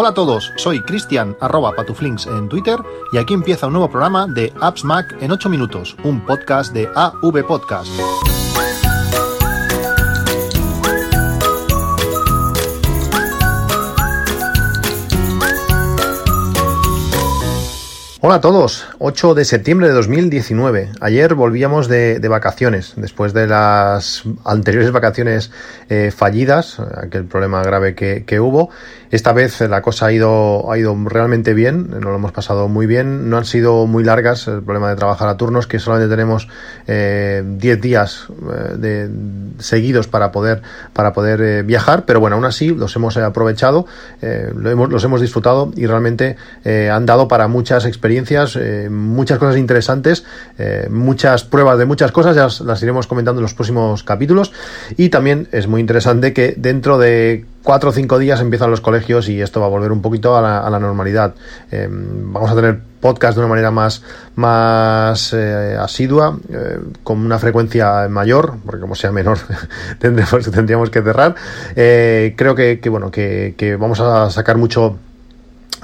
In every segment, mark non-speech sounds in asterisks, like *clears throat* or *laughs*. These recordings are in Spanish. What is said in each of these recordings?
Hola a todos, soy Cristian patuflinks en Twitter y aquí empieza un nuevo programa de Apps Mac en 8 minutos, un podcast de AV Podcast. Hola a todos, 8 de septiembre de 2019. Ayer volvíamos de, vacaciones, después de las anteriores vacaciones eh, fallidas, aquel problema grave que, hubo. Esta vez la cosa ha ido, ha ido realmente bien, nos lo hemos pasado muy bien. No han sido muy largas el problema de trabajar a turnos, que solamente tenemos 10 eh, días eh, de, seguidos para poder, para poder viajar, pero bueno, aún así los hemos aprovechado, lo hemos, los hemos disfrutado y realmente han dado para muchas experiencias eh, muchas cosas interesantes, eh, muchas pruebas de muchas cosas, ya las iremos comentando en los próximos capítulos. Y también es muy interesante que dentro de cuatro o cinco días empiezan los colegios y esto va a volver un poquito a la, normalidad. Eh, vamos a tener podcast de una manera más, más asidua, con una frecuencia mayor, porque como sea menor *laughs* tendremos, tendríamos que cerrar. creo que, bueno, que vamos a sacar mucho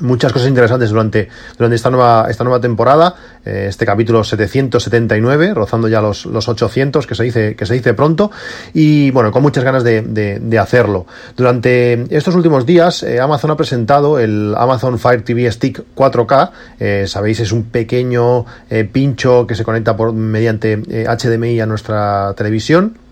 muchas cosas interesantes durante, durante esta nueva, esta nueva temporada, eh, este capítulo 779, rozando ya los, los 800, que se, dice, que se dice pronto, y bueno, con muchas ganas de, de, hacerlo. Durante estos últimos días, eh, Amazon ha presentado el Amazon Fire TV Stick 4K, eh, sabéis, es un pequeño pincho que se conecta por, mediante HDMI a nuestra televisión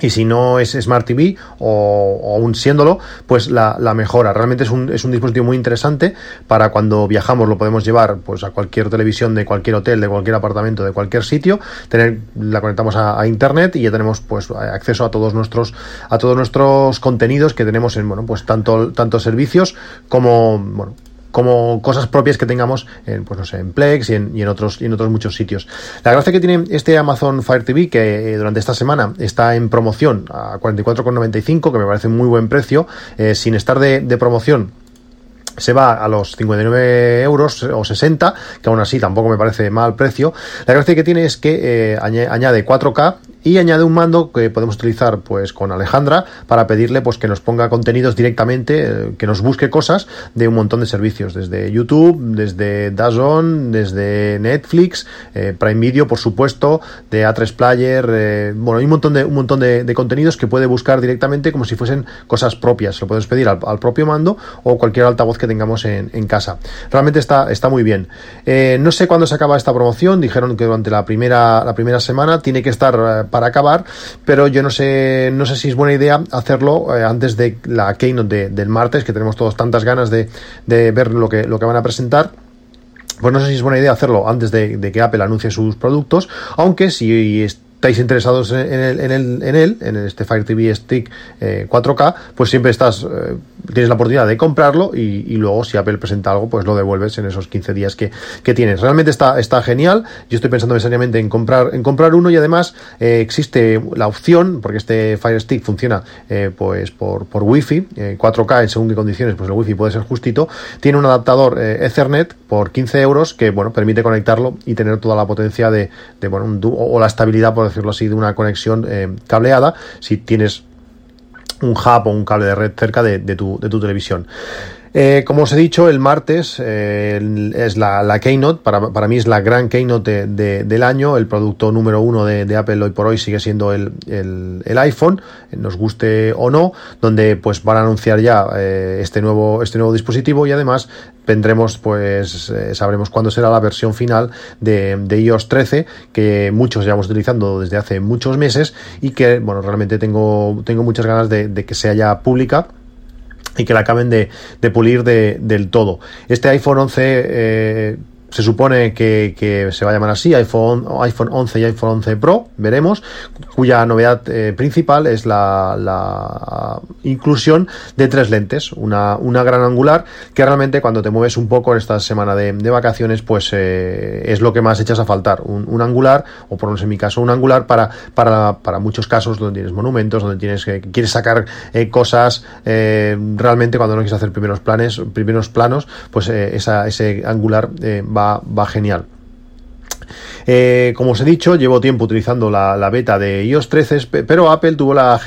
y si no es Smart TV o, aún siéndolo, pues la, mejora. Realmente es un, es un, dispositivo muy interesante para cuando viajamos lo podemos llevar pues a cualquier televisión de cualquier hotel, de cualquier apartamento, de cualquier sitio, tener, la conectamos a, internet y ya tenemos pues acceso a todos nuestros a todos nuestros contenidos que tenemos en bueno pues tanto tanto servicios como bueno como cosas propias que tengamos en, pues no sé, en Plex y en, otros, y en otros muchos sitios. La gracia que tiene este Amazon Fire TV, que eh, durante esta semana está en promoción a 44,95, que me parece muy buen precio, eh, sin estar de, promoción se va a los 59 euros o 60, que aún así tampoco me parece mal precio. La gracia que tiene es que eh, añade 4K y añade un mando que podemos utilizar pues con Alejandra para pedirle pues que nos ponga contenidos directamente, eh, que nos busque cosas de un montón de servicios, desde YouTube, desde DAZN, desde Netflix, eh, Prime Video, por supuesto, de A3 Player, bueno, hay un montón de un montón de, contenidos que puede buscar directamente como si fuesen cosas propias. Lo puedes pedir al, propio mando o cualquier altavoz que tengamos en, casa. Realmente está, está muy bien. Eh, no sé cuándo se acaba esta promoción, dijeron que durante la primera, la primera semana tiene que estar eh, para acabar, pero yo no sé, no sé si es buena idea hacerlo eh, antes de la keynote del martes, que tenemos todos tantas ganas de, ver lo que, lo que van a presentar. Pues no sé si es buena idea hacerlo antes de, de que Apple anuncie sus productos, aunque si estáis interesados en, el, en, el, en él, en este Fire TV Stick 4K, pues siempre estás tienes la oportunidad de comprarlo y, luego si Apple presenta algo, pues lo devuelves en esos 15 días que, tienes. Realmente está, está genial. Yo estoy pensando necesariamente en comprar, en comprar uno y además eh, existe la opción, porque este Fire Stick funciona eh, pues por, por Wi-Fi, 4K eh, en según qué condiciones, pues el Wi-Fi puede ser justito. Tiene un adaptador Ethernet por 15 euros que bueno, permite conectarlo y tener toda la potencia de, de bueno, un, o la estabilidad, por decirlo así, de una conexión cableada. Si tienes un hub o un cable de red cerca de, tu, de tu televisión. Eh, como os he dicho, el martes eh, es la, Keynote, para, para, mí es la gran Keynote de, del año, el producto número uno de, de, Apple hoy por hoy sigue siendo el, el, el, iPhone, nos guste o no, donde pues van a anunciar ya eh, este, nuevo, este nuevo dispositivo y además vendremos pues sabremos cuándo será la versión final de, de, iOS 13 que muchos llevamos utilizando desde hace muchos meses y que bueno realmente tengo, tengo muchas ganas de que sea ya pública y que la acaben de, de pulir de, del todo. Este iPhone 11 eh, se supone que, se va a llamar así, iPhone, iPhone 11 y iPhone 11 Pro, veremos, cuya novedad eh, principal es la, inclusión de tres lentes, una, una gran angular, que realmente cuando te mueves un poco en esta semana de, vacaciones, pues eh, es lo que más echas a faltar, un, angular, o por lo menos en mi caso, un angular para, para, para muchos casos donde tienes monumentos, donde tienes que quieres sacar eh, cosas, realmente cuando no quieres hacer primeros planes, primeros planos, pues esa, ese angular va va, genial. Eh, como os he dicho, llevo tiempo utilizando la, beta de iOS 13, pero Apple tuvo la,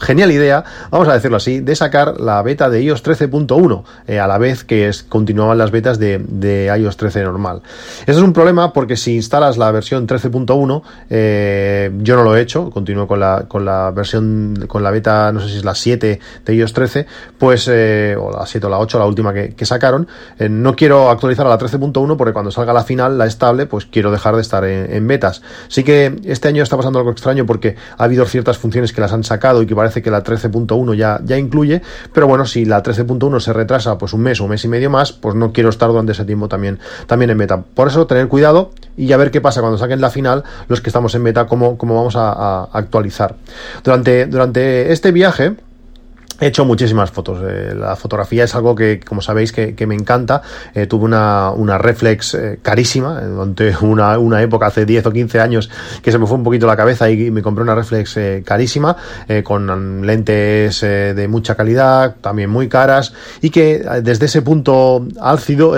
genial idea, vamos a decirlo así, de sacar la beta de iOS 13.1 eh, a la vez que es, continuaban las betas de, de, iOS 13 normal. Eso es un problema porque si instalas la versión 13.1, eh, yo no lo he hecho, continúo con la, con la versión, con la beta, no sé si es la 7 de iOS 13, pues, eh, o la 7 o la 8, la última que, sacaron, no quiero actualizar a la 13.1 porque cuando salga la final, la estable, pues quiero dejar de estar en, en betas. Sí que este año está pasando algo extraño porque ha habido ciertas funciones que las han sacado y que parece que la 13.1 ya, ya incluye, pero bueno, si la 13.1 se retrasa pues un mes o un mes y medio más, pues no quiero estar durante ese tiempo también, también en beta. Por eso tener cuidado y a ver qué pasa cuando saquen la final, los que estamos en beta, cómo, cómo vamos a, a actualizar. Durante, durante este viaje, He hecho muchísimas fotos. Eh, la fotografía es algo que, como sabéis, que, me encanta. Eh, tuve una, una reflex eh, carísima, durante una, una, época, hace 10 o 15 años, que se me fue un poquito la cabeza y me compré una reflex carísima, con lentes de mucha calidad, también muy caras, y que desde ese punto álgido,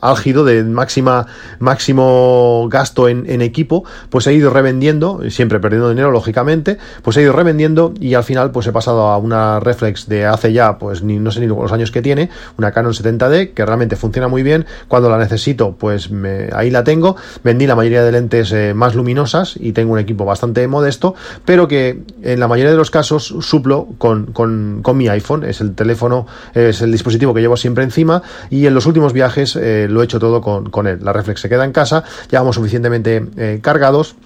álgido de máxima, máximo gasto en, en equipo, pues he ido revendiendo, siempre perdiendo dinero, lógicamente, pues he ido revendiendo y al final pues he pasado a una reflex de hace ya, pues ni, no sé ni los años que tiene, una Canon 70D que realmente funciona muy bien. Cuando la necesito, pues me, ahí la tengo. Vendí la mayoría de lentes eh, más luminosas y tengo un equipo bastante modesto, pero que en la mayoría de los casos suplo con, con, con mi iPhone. Es el teléfono, es el dispositivo que llevo siempre encima y en los últimos viajes eh, lo he hecho todo con, con él. La reflex se queda en casa, ya vamos suficientemente eh, cargados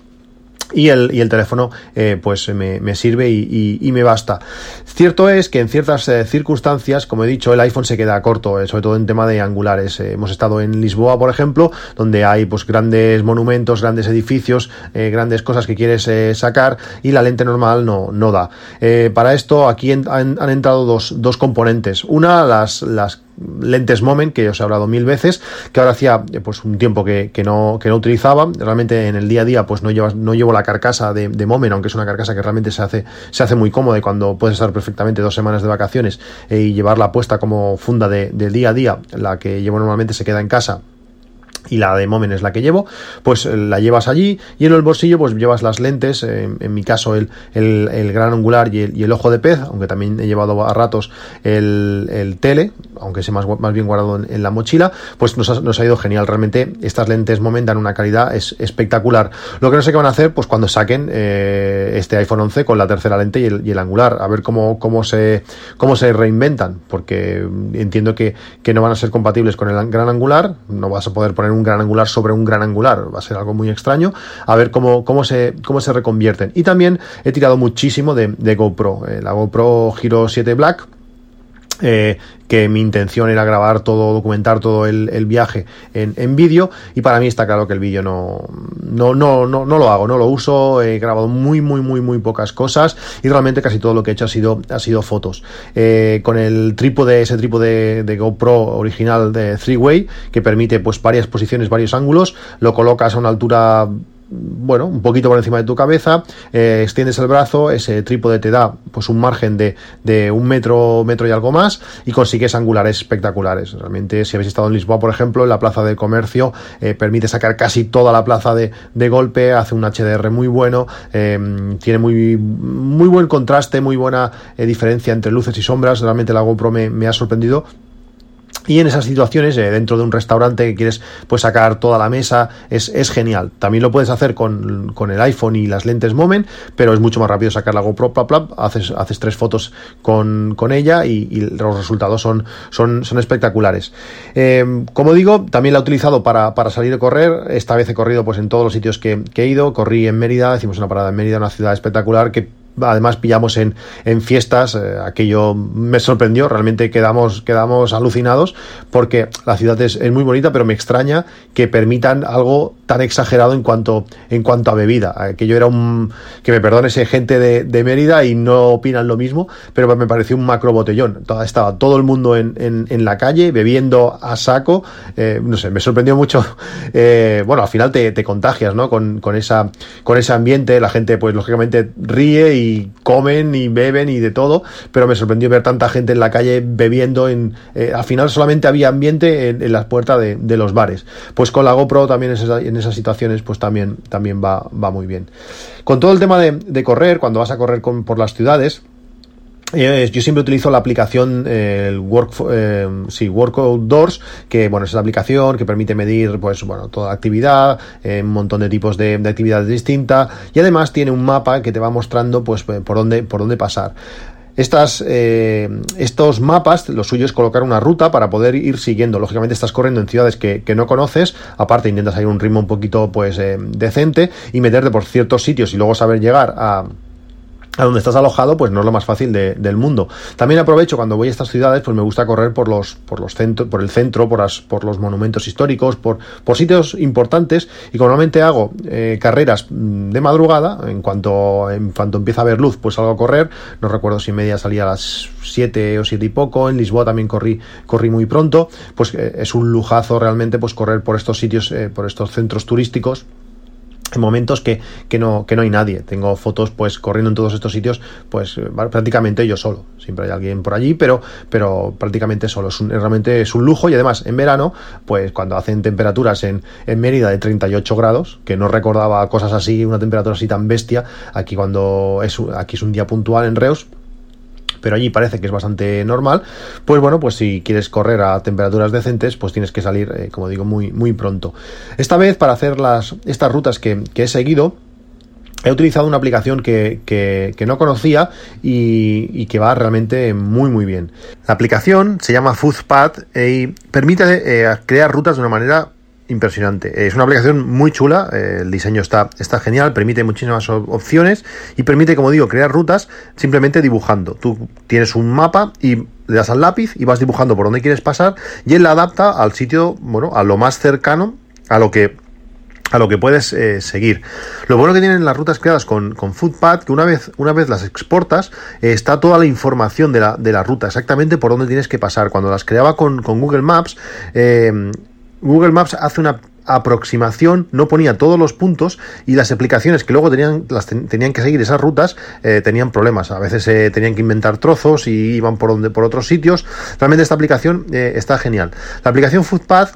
y el, y el teléfono eh, pues me, me sirve y, y, me basta. Cierto es que en ciertas eh, circunstancias, como he dicho, el iPhone se queda corto, eh, sobre todo en tema de angulares. Hemos estado en Lisboa, por ejemplo, donde hay pues grandes monumentos, grandes edificios, grandes cosas que quieres sacar y la lente normal no, no da. para esto aquí han, han, entrado dos, dos componentes. Una, las, las lentes Moment, que os he hablado mil veces, que ahora hacía pues un tiempo que, no, que no utilizaba. Realmente en el día a día pues no, llevas, no llevo la carcasa de, de Moment, aunque es una carcasa que realmente se hace, se hace muy cómoda cuando puedes estar perfectamente dos semanas de vacaciones eh, y llevarla puesta como funda de, de día a día, la que llevo normalmente se queda en casa y la de Momen es la que llevo, pues eh, la llevas allí y en el bolsillo pues llevas las lentes, eh, en mi caso el, el, gran angular y el, ojo de pez, aunque también he llevado a ratos el, el tele, aunque sea más, más bien guardado en, la mochila, pues nos ha, nos ha, ido genial. Realmente estas lentes Moment dan una calidad es, espectacular. Lo que no sé qué van a hacer, pues cuando saquen eh, este iPhone 11 con la tercera lente y el, y angular, a ver cómo, cómo, se, cómo se reinventan, porque entiendo que, que no van a ser compatibles con el gran angular, no vas a poder poner un gran angular sobre un gran angular. Va a ser algo muy extraño. A ver cómo, cómo, se, cómo se reconvierten. Y también he tirado muchísimo de, de GoPro. Eh, la GoPro Hero 7 Black eh, que mi intención era grabar todo, documentar todo el, viaje en, en vídeo y para mí está claro que el vídeo no, no, no, no, no, lo hago, no lo uso, he grabado muy, muy, muy, muy pocas cosas y realmente casi todo lo que he hecho ha sido, ha sido fotos. Eh, con el trípode, ese trípode de GoPro original de Three Way que permite pues varias posiciones, varios ángulos, lo colocas a una altura bueno, un poquito por encima de tu cabeza, eh, extiendes el brazo, ese trípode te da pues un margen de, de, un metro, metro y algo más y consigues angulares espectaculares. Realmente, si habéis estado en Lisboa, por ejemplo, en la plaza de comercio, eh, permite sacar casi toda la plaza de, de golpe, hace un HDR muy bueno, eh, tiene muy, muy buen contraste, muy buena eh, diferencia entre luces y sombras. Realmente la GoPro me, me ha sorprendido y en esas situaciones, eh, dentro de un restaurante que quieres pues sacar toda la mesa, es, es genial. También lo puedes hacer con, con, el iPhone y las lentes Moment, pero es mucho más rápido sacar la GoPro, plap, plap, haces, haces tres fotos con, con ella y, los resultados son, son, son espectaculares. Eh, como digo, también la he utilizado para, para, salir a correr. Esta vez he corrido pues en todos los sitios que, que he ido. Corrí en Mérida, hicimos una parada en Mérida, una ciudad espectacular que además pillamos en, en fiestas, eh, aquello me sorprendió, realmente quedamos, quedamos alucinados porque la ciudad es, es, muy bonita, pero me extraña que permitan algo tan exagerado en cuanto, en cuanto a bebida. Aquello era un, que me perdone ese gente de, de Mérida y no opinan lo mismo, pero me pareció un macro botellón. Estaba todo el mundo en, en, en la calle bebiendo a saco, eh, no sé, me sorprendió mucho. *laughs* Eh, bueno, al final te, te contagias, ¿no? Con, con, esa, con ese ambiente, la gente pues lógicamente ríe comen y beben y de todo, pero me sorprendió ver tanta gente en la calle bebiendo. En, eh, al final solamente había ambiente en, las puertas de, los bares. Pues con la GoPro también en, esa, en esas situaciones pues también, también va, va muy bien. Con todo el tema de, de correr, cuando vas a correr con, por las ciudades, eh, yo siempre utilizo la aplicación el Work, eh, sí, que bueno, es la aplicación que permite medir pues bueno, toda actividad, eh, un montón de tipos de, de, actividades distintas y además tiene un mapa que te va mostrando pues por dónde, por dónde pasar. Estas, eh, estos mapas, lo suyo es colocar una ruta para poder ir siguiendo. Lógicamente estás corriendo en ciudades que, que no conoces, aparte intentas ir un ritmo un poquito pues eh, decente y meterte por ciertos sitios y luego saber llegar a a donde estás alojado, pues no es lo más fácil de, del mundo. También aprovecho cuando voy a estas ciudades, pues me gusta correr por los, por los centros, por el centro, por, las, por los monumentos históricos, por, por sitios importantes, y normalmente hago eh, carreras mm, de madrugada, en cuanto, en cuanto empieza a haber luz, pues salgo a correr, no recuerdo si media salía a las 7 o 7 y poco, en Lisboa también corrí, corrí muy pronto, pues eh, es un lujazo realmente pues correr por estos sitios, eh, por estos centros turísticos en momentos que, que, no, que no hay nadie. Tengo fotos pues corriendo en todos estos sitios, pues eh, prácticamente yo solo. Siempre hay alguien por allí, pero, pero prácticamente solo. Es un, realmente es un lujo y además en verano, pues cuando hacen temperaturas en, en Mérida de 38 grados, que no recordaba cosas así, una temperatura así tan bestia, aquí cuando es, aquí es un día puntual en Reus, pero allí parece que es bastante normal, pues bueno, pues si quieres correr a temperaturas decentes, pues tienes que salir, eh, como digo, muy, muy pronto. Esta vez, para hacer las, estas rutas que, he seguido, he utilizado una aplicación que, que, no conocía y, que va realmente muy muy bien. La aplicación se llama Foodpad y permite eh, crear rutas de una manera impresionante. Es una aplicación muy chula, eh, el diseño está, está genial, permite muchísimas opciones y permite, como digo, crear rutas simplemente dibujando. Tú tienes un mapa y le das al lápiz y vas dibujando por dónde quieres pasar y él la adapta al sitio, bueno, a lo más cercano a lo que a lo que puedes eh, seguir. Lo bueno que tienen las rutas creadas con, con Footpad, que una vez, una vez las exportas, eh, está toda la información de la, de la ruta, exactamente por dónde tienes que pasar. Cuando las creaba con, con Google Maps, eh, Google Maps hace una aproximación, no ponía todos los puntos y las aplicaciones que luego tenían, las tenían que seguir esas rutas eh, tenían problemas. A veces eh, tenían que inventar trozos y iban por, donde, por otros sitios. Realmente esta aplicación eh, está genial. La aplicación Footpath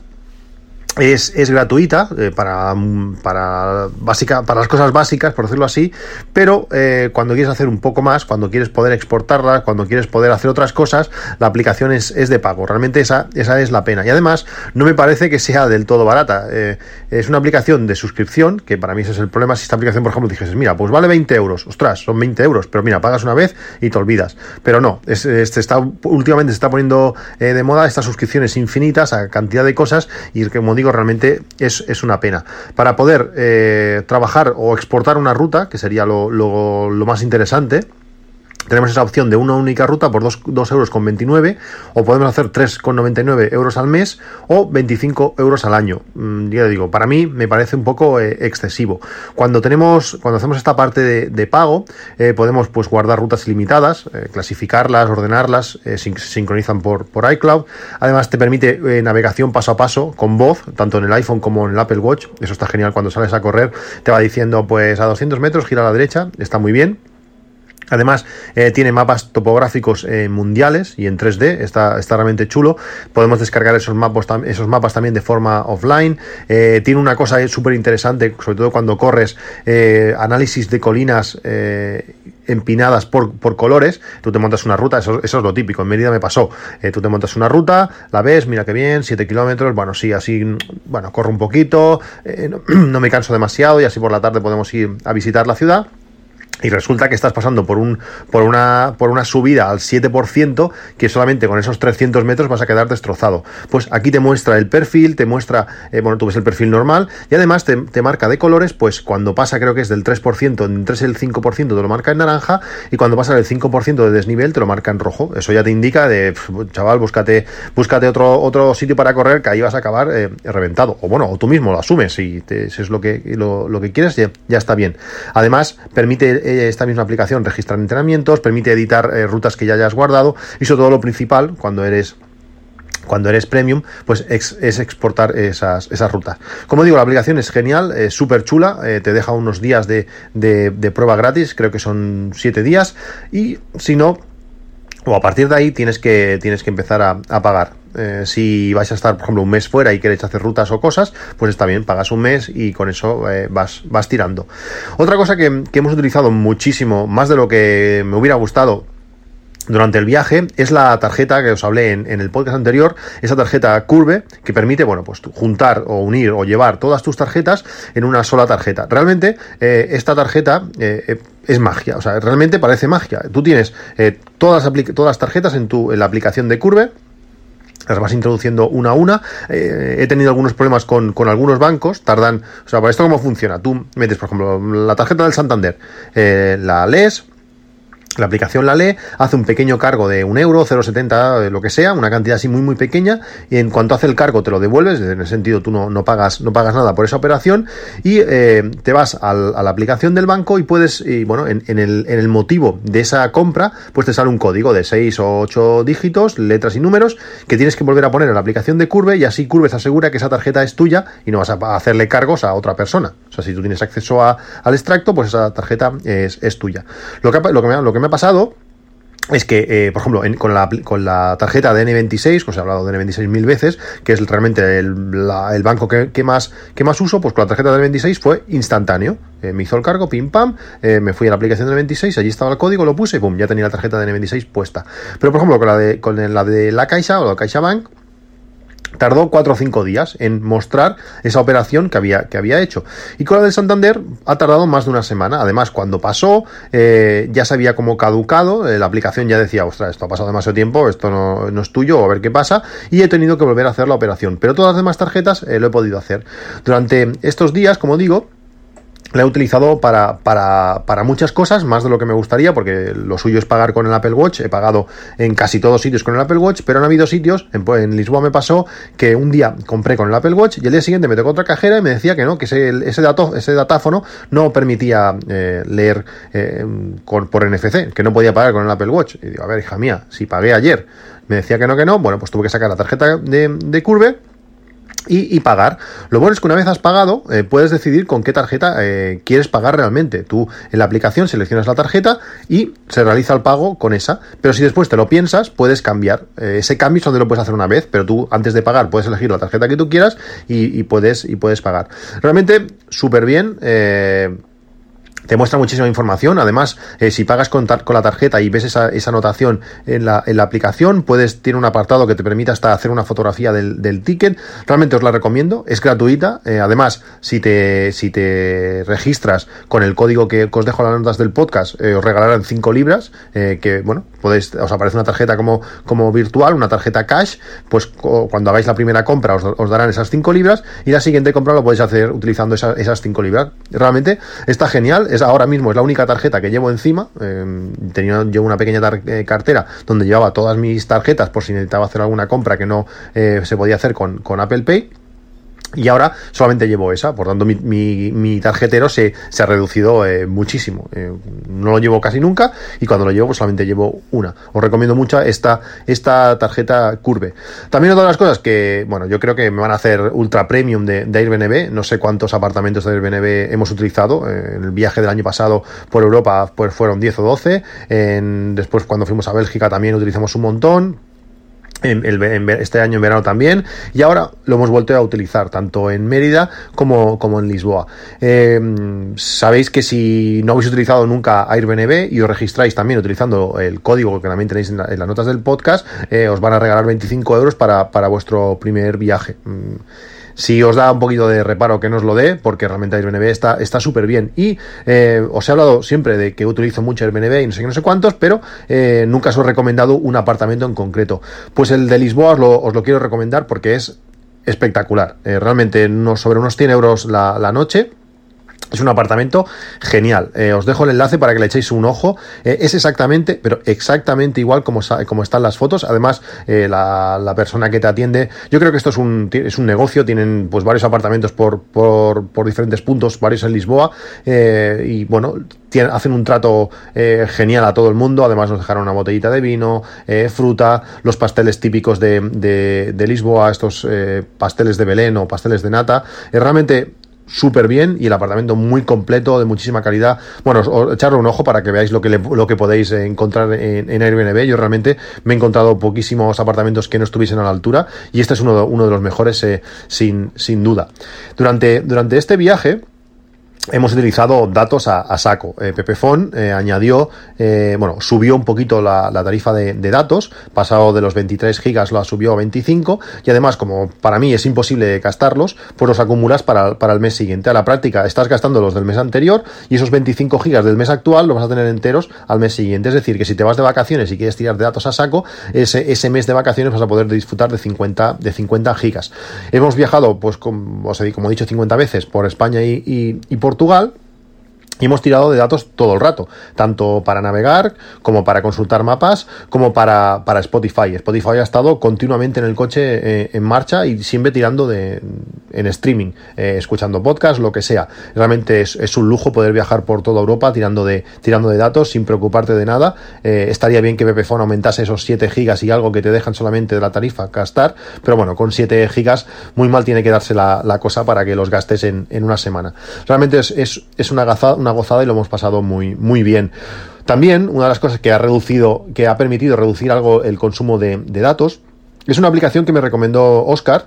es, es, gratuita eh, para, para, básica, para las cosas básicas, por decirlo así, pero eh, cuando quieres hacer un poco más, cuando quieres poder exportarla, cuando quieres poder hacer otras cosas, la aplicación es, es de pago. Realmente esa, esa es la pena. Y además, no me parece que sea del todo barata. Eh, es una aplicación de suscripción, que para mí ese es el problema. Si esta aplicación, por ejemplo, dijese, mira, pues vale 20 euros, ostras, son 20 euros, pero mira, pagas una vez y te olvidas. Pero no, es, está, últimamente se está poniendo de moda estas suscripciones infinitas a cantidad de cosas y como digo, realmente es, es una pena. Para poder eh, trabajar o exportar una ruta, que sería lo, lo, lo más interesante, tenemos esa opción de una única ruta por 2, euros con 29 o podemos hacer 3,99 euros al mes o 25 euros al año. Mm, ya digo, para mí me parece un poco eh, excesivo. Cuando tenemos, cuando hacemos esta parte de, de pago, eh, podemos pues guardar rutas ilimitadas, eh, clasificarlas, ordenarlas, se sincronizan por, por iCloud. Además te permite navegación paso a paso con voz, tanto en el iPhone como en el Apple Watch. Eso está genial cuando sales a correr, te va diciendo pues a 200 metros gira a la derecha, está muy bien. Además, eh, tiene mapas topográficos eh, mundiales y en 3D, está, está realmente chulo. Podemos descargar esos mapas, esos mapas también de forma offline. Eh, tiene una cosa súper interesante, sobre todo cuando corres, análisis de colinas empinadas por, por, colores. Tú te montas una ruta, eso, es lo típico. En Mérida me pasó. tú te montas una ruta, la ves, mira qué bien, 7 kilómetros. Bueno, sí, así, bueno, corro un poquito, *clears throat* no me canso demasiado y así por la tarde podemos ir a visitar la ciudad y resulta que estás pasando por, un, por, una, por una subida al 7% que solamente con esos 300 metros vas a quedar destrozado. Pues aquí te muestra el perfil, te muestra, eh, bueno, tú ves el perfil normal y además te, marca de colores, pues cuando pasa creo que es del 3%, entre el 5% te lo marca en naranja y cuando pasa del 5% de desnivel te lo marca en rojo. Eso ya te indica de, chaval, búscate, búscate otro, otro sitio para correr que ahí vas a acabar eh, reventado. O bueno, o tú mismo lo asumes y te, si es lo que, lo, lo que quieres, ya, ya está bien. Además, permite esta misma aplicación registrar entrenamientos, permite editar eh, rutas que ya hayas guardado y sobre todo lo principal cuando eres cuando eres premium, pues es exportar esas, esas rutas. Como digo, la aplicación es genial, es súper chula, eh, te deja unos días de, de, prueba gratis, creo que son siete días, y si no, o a partir de ahí tienes que, tienes que empezar a pagar. Eh, si vais a estar, por ejemplo, un mes fuera y queréis hacer rutas o cosas, pues está bien, pagas un mes y con eso eh, vas, vas tirando. Otra cosa que, hemos utilizado muchísimo, más de lo que me hubiera gustado durante el viaje es la tarjeta que os hablé en, el podcast anterior, esa tarjeta Curve que permite, bueno, pues juntar o unir o llevar todas tus tarjetas en una sola tarjeta. Realmente eh, esta tarjeta es magia, o sea, realmente parece magia. Tú tienes todas, todas las tarjetas en, tu, en la aplicación de Curve las vas introduciendo una a una. he tenido algunos problemas con, con, algunos bancos, tardan, o sea, para esto cómo funciona. Tú metes, por ejemplo, la tarjeta del Santander, la lees, la aplicación la lee, hace un pequeño cargo de un euro, 0,70, lo que sea, una cantidad así muy muy pequeña, y en cuanto hace el cargo te lo devuelves, en el sentido tú no, no pagas, no pagas nada por esa operación, y eh, te vas a la aplicación del banco y puedes, y bueno, en, el, en el motivo de esa compra, pues te sale un código de 6 o 8 dígitos, letras y números, que tienes que volver a poner en la aplicación de Curve, y así Curve se asegura que esa tarjeta es tuya y no vas a hacerle cargos a otra persona. O sea, si tú tienes acceso a, al extracto, pues esa tarjeta es, es tuya. Lo que, lo que, lo que me ha pasado es que, eh, por ejemplo, con, la, con la tarjeta de N26, que os he hablado de N26 mil veces, que es realmente el, banco que, más, que más uso, pues con la tarjeta de N26 fue instantáneo. Eh, me hizo el cargo, pim pam, eh, me fui a la aplicación de N26, allí estaba el código, lo puse y pum, ya tenía la tarjeta de N26 puesta. Pero, por ejemplo, con la de, con la de la Caixa o la Caixa Bank, tardó cuatro o cinco días en mostrar esa operación que había, que había hecho. Y con la del Santander ha tardado más de una semana. Además, cuando pasó, eh, ya se había como caducado, eh, la aplicación ya decía, ostras, esto ha pasado demasiado tiempo, esto no, es tuyo, a ver qué pasa, y he tenido que volver a hacer la operación. Pero todas las demás tarjetas eh, lo he podido hacer. Durante estos días, como digo, la he utilizado para, para, para, muchas cosas, más de lo que me gustaría, porque lo suyo es pagar con el Apple Watch. He pagado en casi todos sitios con el Apple Watch, pero han habido sitios, en, Lisboa me pasó que un día compré con el Apple Watch y el día siguiente me tocó otra cajera y me decía que no, que ese, ese, dato, ese datáfono no permitía eh, leer eh, por NFC, que no podía pagar con el Apple Watch. Y digo, a ver, hija mía, si pagué ayer, me decía que no, que no, bueno, pues tuve que sacar la tarjeta de, de Curve y, pagar. Lo bueno es que una vez has pagado, eh, puedes decidir con qué tarjeta eh, quieres pagar realmente. Tú en la aplicación seleccionas la tarjeta y se realiza el pago con esa. Pero si después te lo piensas, puedes cambiar. Eh, ese cambio solo lo puedes hacer una vez, pero tú antes de pagar puedes elegir la tarjeta que tú quieras y, y puedes, y puedes pagar. Realmente súper bien te muestra muchísima información. Además, eh, si pagas con, con, la tarjeta y ves esa, esa anotación en la, en la, aplicación, puedes, tiene un apartado que te permite hasta hacer una fotografía del, ticket. Realmente os la recomiendo, es gratuita. Eh, además, si te, si te registras con el código que, os dejo en las notas del podcast, eh, os regalarán 5 libras, que bueno, podéis, os aparece una tarjeta como, como virtual, una tarjeta cash, pues cuando hagáis la primera compra os, os darán esas 5 libras y la siguiente compra lo podéis hacer utilizando esas 5 libras. Realmente está genial es ahora mismo es la única tarjeta que llevo encima. Em, tenía yo una pequeña eh, cartera donde llevaba todas mis tarjetas por si necesitaba hacer alguna compra que no eh, se podía hacer con Apple Pay y ahora solamente llevo esa, por tanto mi, mi, tarjetero se, se, ha reducido eh, muchísimo. Eh, no lo llevo casi nunca y cuando lo llevo pues solamente llevo una. Os recomiendo mucho esta, esta tarjeta Curve. También otra de las cosas que, bueno, yo creo que me van a hacer ultra premium de, de Airbnb. No sé cuántos apartamentos de Airbnb hemos utilizado. Eh, en el viaje del año pasado por Europa pues fueron 10 o 12. En, después cuando fuimos a Bélgica también utilizamos un montón en, este año en verano también, y ahora lo hemos vuelto a utilizar tanto en Mérida como, como en Lisboa. Eh, sabéis que si no habéis utilizado nunca Airbnb y os registráis también utilizando el código que también tenéis en, las notas del podcast, eh, os van a regalar 25 euros para, para vuestro primer viaje. Mm, si os da un poquito de reparo que no os lo dé, porque realmente Airbnb está súper bien. Y eh, os he hablado siempre de que utilizo mucho Airbnb y no sé qué, no sé cuántos, pero eh, nunca os he recomendado un apartamento en concreto. Pues el de Lisboa os lo, quiero recomendar porque es espectacular. Eh, realmente no, sobre unos 100 euros la noche es un apartamento genial. Eh, os dejo el enlace para que le echéis un ojo. Eh, es exactamente, pero exactamente igual como, como están las fotos. Además, eh, la, persona que te atiende, yo creo que esto es un, es un negocio. Tienen pues varios apartamentos por, por, por diferentes puntos, varios en Lisboa. y bueno, hacen un trato genial a todo el mundo. Además, nos dejaron una botellita de vino, fruta, los pasteles típicos de, de, de Lisboa, estos pasteles de Belén o pasteles de nata. realmente súper bien y el apartamento muy completo, de muchísima calidad. Bueno, echarle un ojo para que veáis lo que, lo que podéis encontrar en, Airbnb. Yo realmente me he encontrado poquísimos apartamentos que no estuviesen a la altura y este es uno de, uno de los mejores eh, sin, sin duda. Durante, durante este viaje hemos utilizado datos a, saco. Eh, Pepefon eh, añadió, eh, bueno, subió un poquito la, tarifa de, datos, pasado de los 23 gigas la subió a 25 y además como para mí es imposible gastarlos, pues los acumulas para, para el mes siguiente. A la práctica estás gastando los del mes anterior y esos 25 gigas del mes actual los vas a tener enteros al mes siguiente. Es decir, que si te vas de vacaciones y quieres tirar de datos a saco, ese, ese mes de vacaciones vas a poder disfrutar de 50, de 50 gigas. Hemos viajado, pues como, como he dicho, 50 veces por España y, y por Portugal y hemos tirado de datos todo el rato, tanto para navegar, como para consultar mapas, como para, para Spotify. Spotify ha estado continuamente en el coche eh, en marcha y siempre tirando de, en streaming, eh, escuchando podcast, lo que sea. Realmente es, un lujo poder viajar por toda Europa tirando de, tirando de datos sin preocuparte de nada. Eh, estaría bien que Pepefone aumentase esos 7 gigas y algo que te dejan solamente de la tarifa gastar, pero bueno, con 7 gigas muy mal tiene que darse la, cosa para que los gastes en, en una semana. Realmente es, es, es una, gazada, una gozada y lo hemos pasado muy, muy bien. También, una de las cosas que ha reducido, que ha permitido reducir algo el consumo de, de datos, es una aplicación que me recomendó Oscar,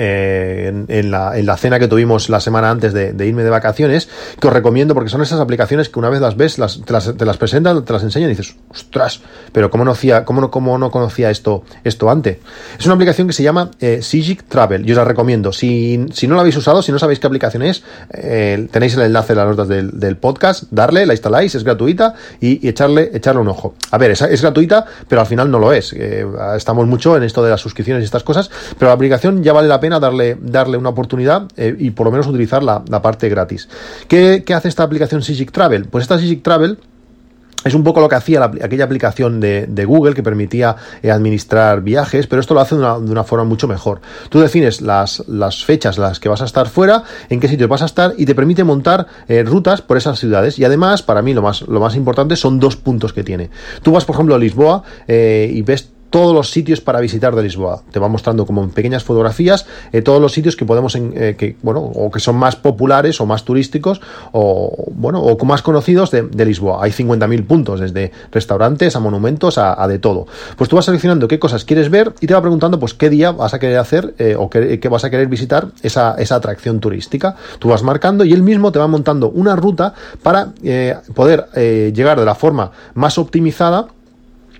eh, en, la, en, la, cena que tuvimos la semana antes de, irme de vacaciones, que os recomiendo porque son esas aplicaciones que una vez las ves, las, te, las, te, las, presentan, te las enseñan y dices, ostras, pero ¿cómo no, conocía, cómo no, cómo no conocía esto, esto antes? Es una aplicación que se llama eh, Travel, yo os la recomiendo. Si, si, no la habéis usado, si no sabéis qué aplicación es, eh, tenéis el enlace en las notas del, podcast, darle, la instaláis, es gratuita y, echarle, echarle un ojo. A ver, es, es gratuita, pero al final no lo es. Eh, estamos mucho en esto de las suscripciones y estas cosas, pero la aplicación ya vale la pena darle, darle una oportunidad eh, y por lo menos utilizar la, parte gratis. ¿Qué, hace esta aplicación Sigic Travel? Pues esta Sigic Travel es un poco lo que hacía aquella aplicación de, Google que permitía eh, administrar viajes, pero esto lo hace de una, forma mucho mejor. Tú defines las, las, fechas las que vas a estar fuera, en qué sitio vas a estar y te permite montar eh, rutas por esas ciudades. Y además, para mí lo más, lo más importante son dos puntos que tiene. Tú vas, por ejemplo, a Lisboa y ves todos los sitios para visitar de Lisboa. Te va mostrando como en pequeñas fotografías eh, todos los sitios que podemos, eh, que, bueno, o que son más populares o más turísticos o, bueno, o más conocidos de, Lisboa. Hay 50.000 puntos, desde restaurantes a monumentos a, de todo. Pues tú vas seleccionando qué cosas quieres ver y te va preguntando pues qué día vas a querer hacer eh, o qué, vas a querer visitar esa, esa atracción turística. Tú vas marcando y él mismo te va montando una ruta para poder llegar de la forma más optimizada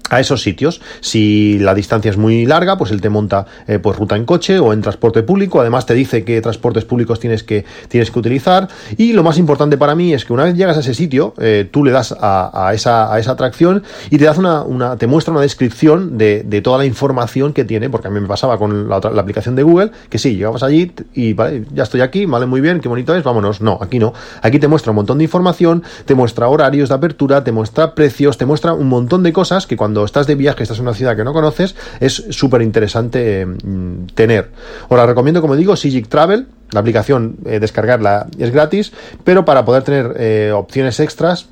a esos sitios. Si la distancia es muy larga, pues él te monta eh, pues ruta en coche o en transporte público. Además te dice qué transportes públicos tienes que, tienes que utilizar. Y lo más importante para mí es que una vez llegas a ese sitio, eh, tú le das a, esa, a esa atracción y te das una, una te muestra una descripción de, de, toda la información que tiene, porque a mí me pasaba con la, la aplicación de Google, que sí, llegabas allí y vale, ya estoy aquí, vale muy bien, qué bonito es, vámonos. No, aquí no. Aquí te muestra un montón de información, te muestra horarios de apertura, te muestra precios, te muestra un montón de cosas que cuando estás de viaje, estás en una ciudad que no conoces, es súper interesante mm, tener. Os la recomiendo, como digo, Sigic Travel. La aplicación, eh, descargarla es gratis, pero para poder tener eh, opciones extras,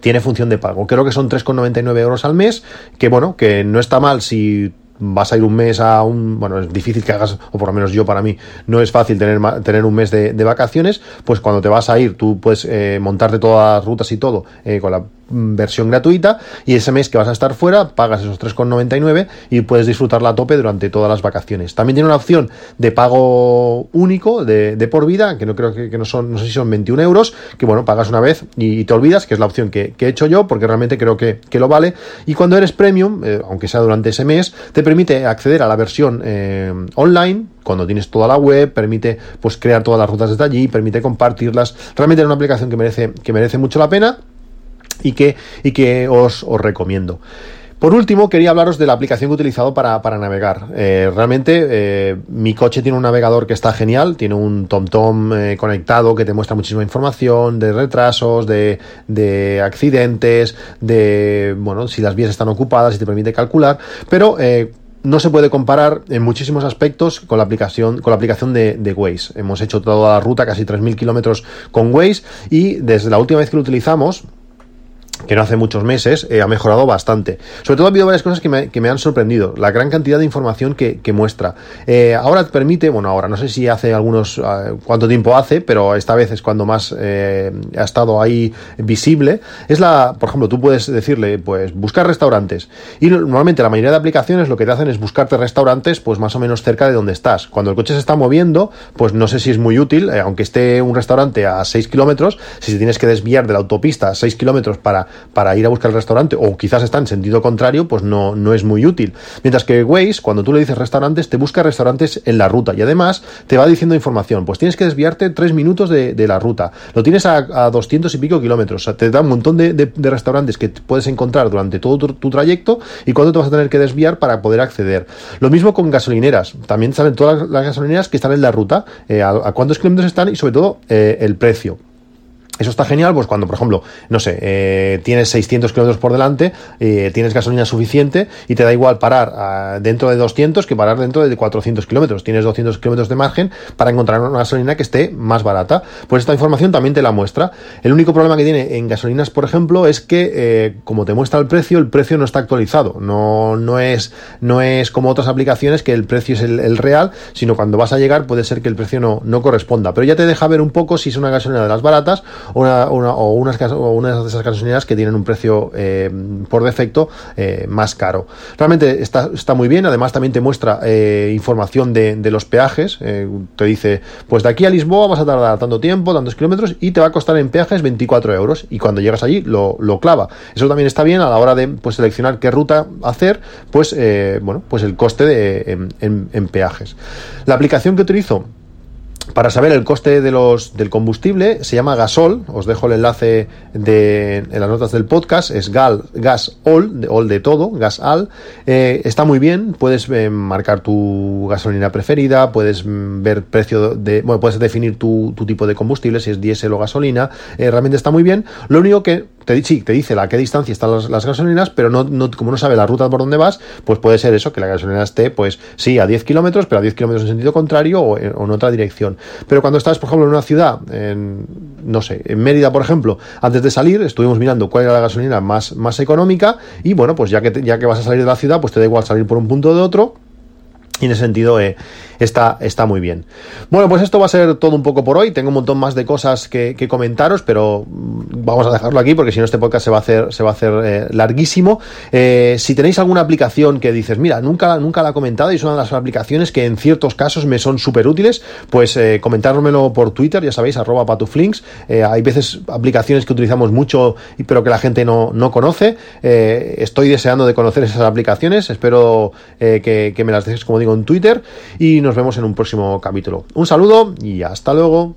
tiene función de pago. Creo que son 3,99 euros al mes, que bueno, que no está mal si vas a ir un mes a un, bueno, es difícil que hagas, o por lo menos yo para mí, no es fácil tener, tener un mes de, vacaciones, pues cuando te vas a ir, tú puedes eh, montarte todas las rutas y todo con la versión gratuita y ese mes que vas a estar fuera pagas esos 3,99 y puedes disfrutarla a tope durante todas las vacaciones. También tiene una opción de pago único de, por vida, que no creo que, no son, no sé si son 21 euros, que bueno, pagas una vez y, te olvidas, que es la opción que, he hecho yo, porque realmente creo que, lo vale. Y cuando eres premium, eh, aunque sea durante ese mes, te permite acceder a la versión eh, online cuando tienes toda la web, permite pues crear todas las rutas desde allí, permite compartirlas. Realmente es una aplicación que merece, que merece mucho la pena y que, os, recomiendo. Por último, quería hablaros de la aplicación que he utilizado para, navegar. Eh, realmente, eh, mi coche tiene un navegador que está genial, tiene un TomTom -tom, eh, conectado que te muestra muchísima información de retrasos, de, de, accidentes, de, bueno, si las vías están ocupadas y te permite calcular, pero no se puede comparar en muchísimos aspectos con la aplicación, con la aplicación de, de Waze. Hemos hecho toda la ruta, casi 3.000 kilómetros con Waze, y desde la última vez que lo utilizamos, que no hace muchos meses, eh, ha mejorado bastante. Sobre todo ha habido varias cosas que me, que me han sorprendido. La gran cantidad de información que, que muestra. Eh, ahora te permite, bueno, ahora no sé si hace algunos, uh, cuánto tiempo hace, pero esta vez es cuando más eh, ha estado ahí visible. Es la, por ejemplo, tú puedes decirle, pues, buscar restaurantes. Y normalmente la mayoría de aplicaciones lo que te hacen es buscarte restaurantes, pues, más o menos cerca de donde estás. Cuando el coche se está moviendo, pues no sé si es muy útil, aunque esté un restaurante a 6 kilómetros, si tienes que desviar de la autopista a 6 kilómetros para para ir a buscar el restaurante o quizás está en sentido contrario, pues no, no es muy útil. Mientras que Waze, cuando tú le dices restaurantes, te busca restaurantes en la ruta y además te va diciendo información. Pues tienes que desviarte tres minutos de, la ruta. Lo tienes a, a, 200 y pico kilómetros. O sea, te da un montón de, restaurantes que puedes encontrar durante todo tu, trayecto y cuándo te vas a tener que desviar para poder acceder. Lo mismo con gasolineras. También saben todas las, gasolineras que están en la ruta, eh, a, a, cuántos kilómetros están y sobre todo eh, el precio. Eso está genial, pues cuando, por ejemplo, no sé, eh, tienes 600 kilómetros por delante, eh, tienes gasolina suficiente y te da igual parar uh, dentro de 200 que parar dentro de 400 kilómetros. Tienes 200 kilómetros de margen para encontrar una gasolina que esté más barata. Pues esta información también te la muestra. El único problema que tiene en gasolinas, por ejemplo, es que eh, como te muestra el precio, el precio no está actualizado. No, no, es, no es como otras aplicaciones que el precio es el, el real, sino cuando vas a llegar puede ser que el precio no, no corresponda. Pero ya te deja ver un poco si es una gasolina de las baratas una, o, unas, una de esas gasolineras que tienen un precio eh, por defecto eh, más caro. Realmente está, está, muy bien, además también te muestra eh, información de, los peajes, te dice, pues de aquí a Lisboa vas a tardar tanto tiempo, tantos kilómetros y te va a costar en peajes 24 euros y cuando llegas allí lo, lo clava. Eso también está bien a la hora de pues, seleccionar qué ruta hacer, pues bueno, pues el coste de, en, en peajes. La aplicación que utilizo para saber el coste de los, del combustible se llama Gasol, os dejo el enlace de, en las notas del podcast, es Gal, Gas All, de, de todo, Gas All, eh, está muy bien, puedes eh, marcar tu gasolina preferida, puedes mm, ver precio de, bueno, puedes definir tu, tu, tipo de combustible, si es diésel o gasolina, eh, realmente está muy bien, lo único que te, sí, te dice a qué distancia están las, las gasolinas, pero no, no, como no sabe la ruta por donde vas, pues puede ser eso, que la gasolina esté, pues sí, a 10 kilómetros, pero a 10 kilómetros en sentido contrario o, o en otra dirección. Pero cuando estás, por ejemplo, en una ciudad, en, no sé, en Mérida, por ejemplo, antes de salir, estuvimos mirando cuál era la gasolina más, más económica y bueno, pues ya que, ya que vas a salir de la ciudad, pues te da igual salir por un punto o de otro. Y en ese sentido, eh, está, está muy bien. Bueno, pues esto va a ser todo un poco por hoy. Tengo un montón más de cosas que, comentaros, pero vamos a dejarlo aquí porque si no este podcast se va a hacer, se va a hacer eh, larguísimo. Eh, si tenéis alguna aplicación que dices, mira, nunca, nunca la he comentado y es una de las aplicaciones que en ciertos casos me son súper útiles, pues comentármelo por Twitter, ya sabéis, arroba patuflinks. Hay veces aplicaciones que utilizamos mucho, pero que la gente no, no conoce. Estoy deseando de conocer esas aplicaciones. Espero que me las dejes, como digo, en Twitter. Y nos vemos en un próximo capítulo. Un saludo y hasta luego.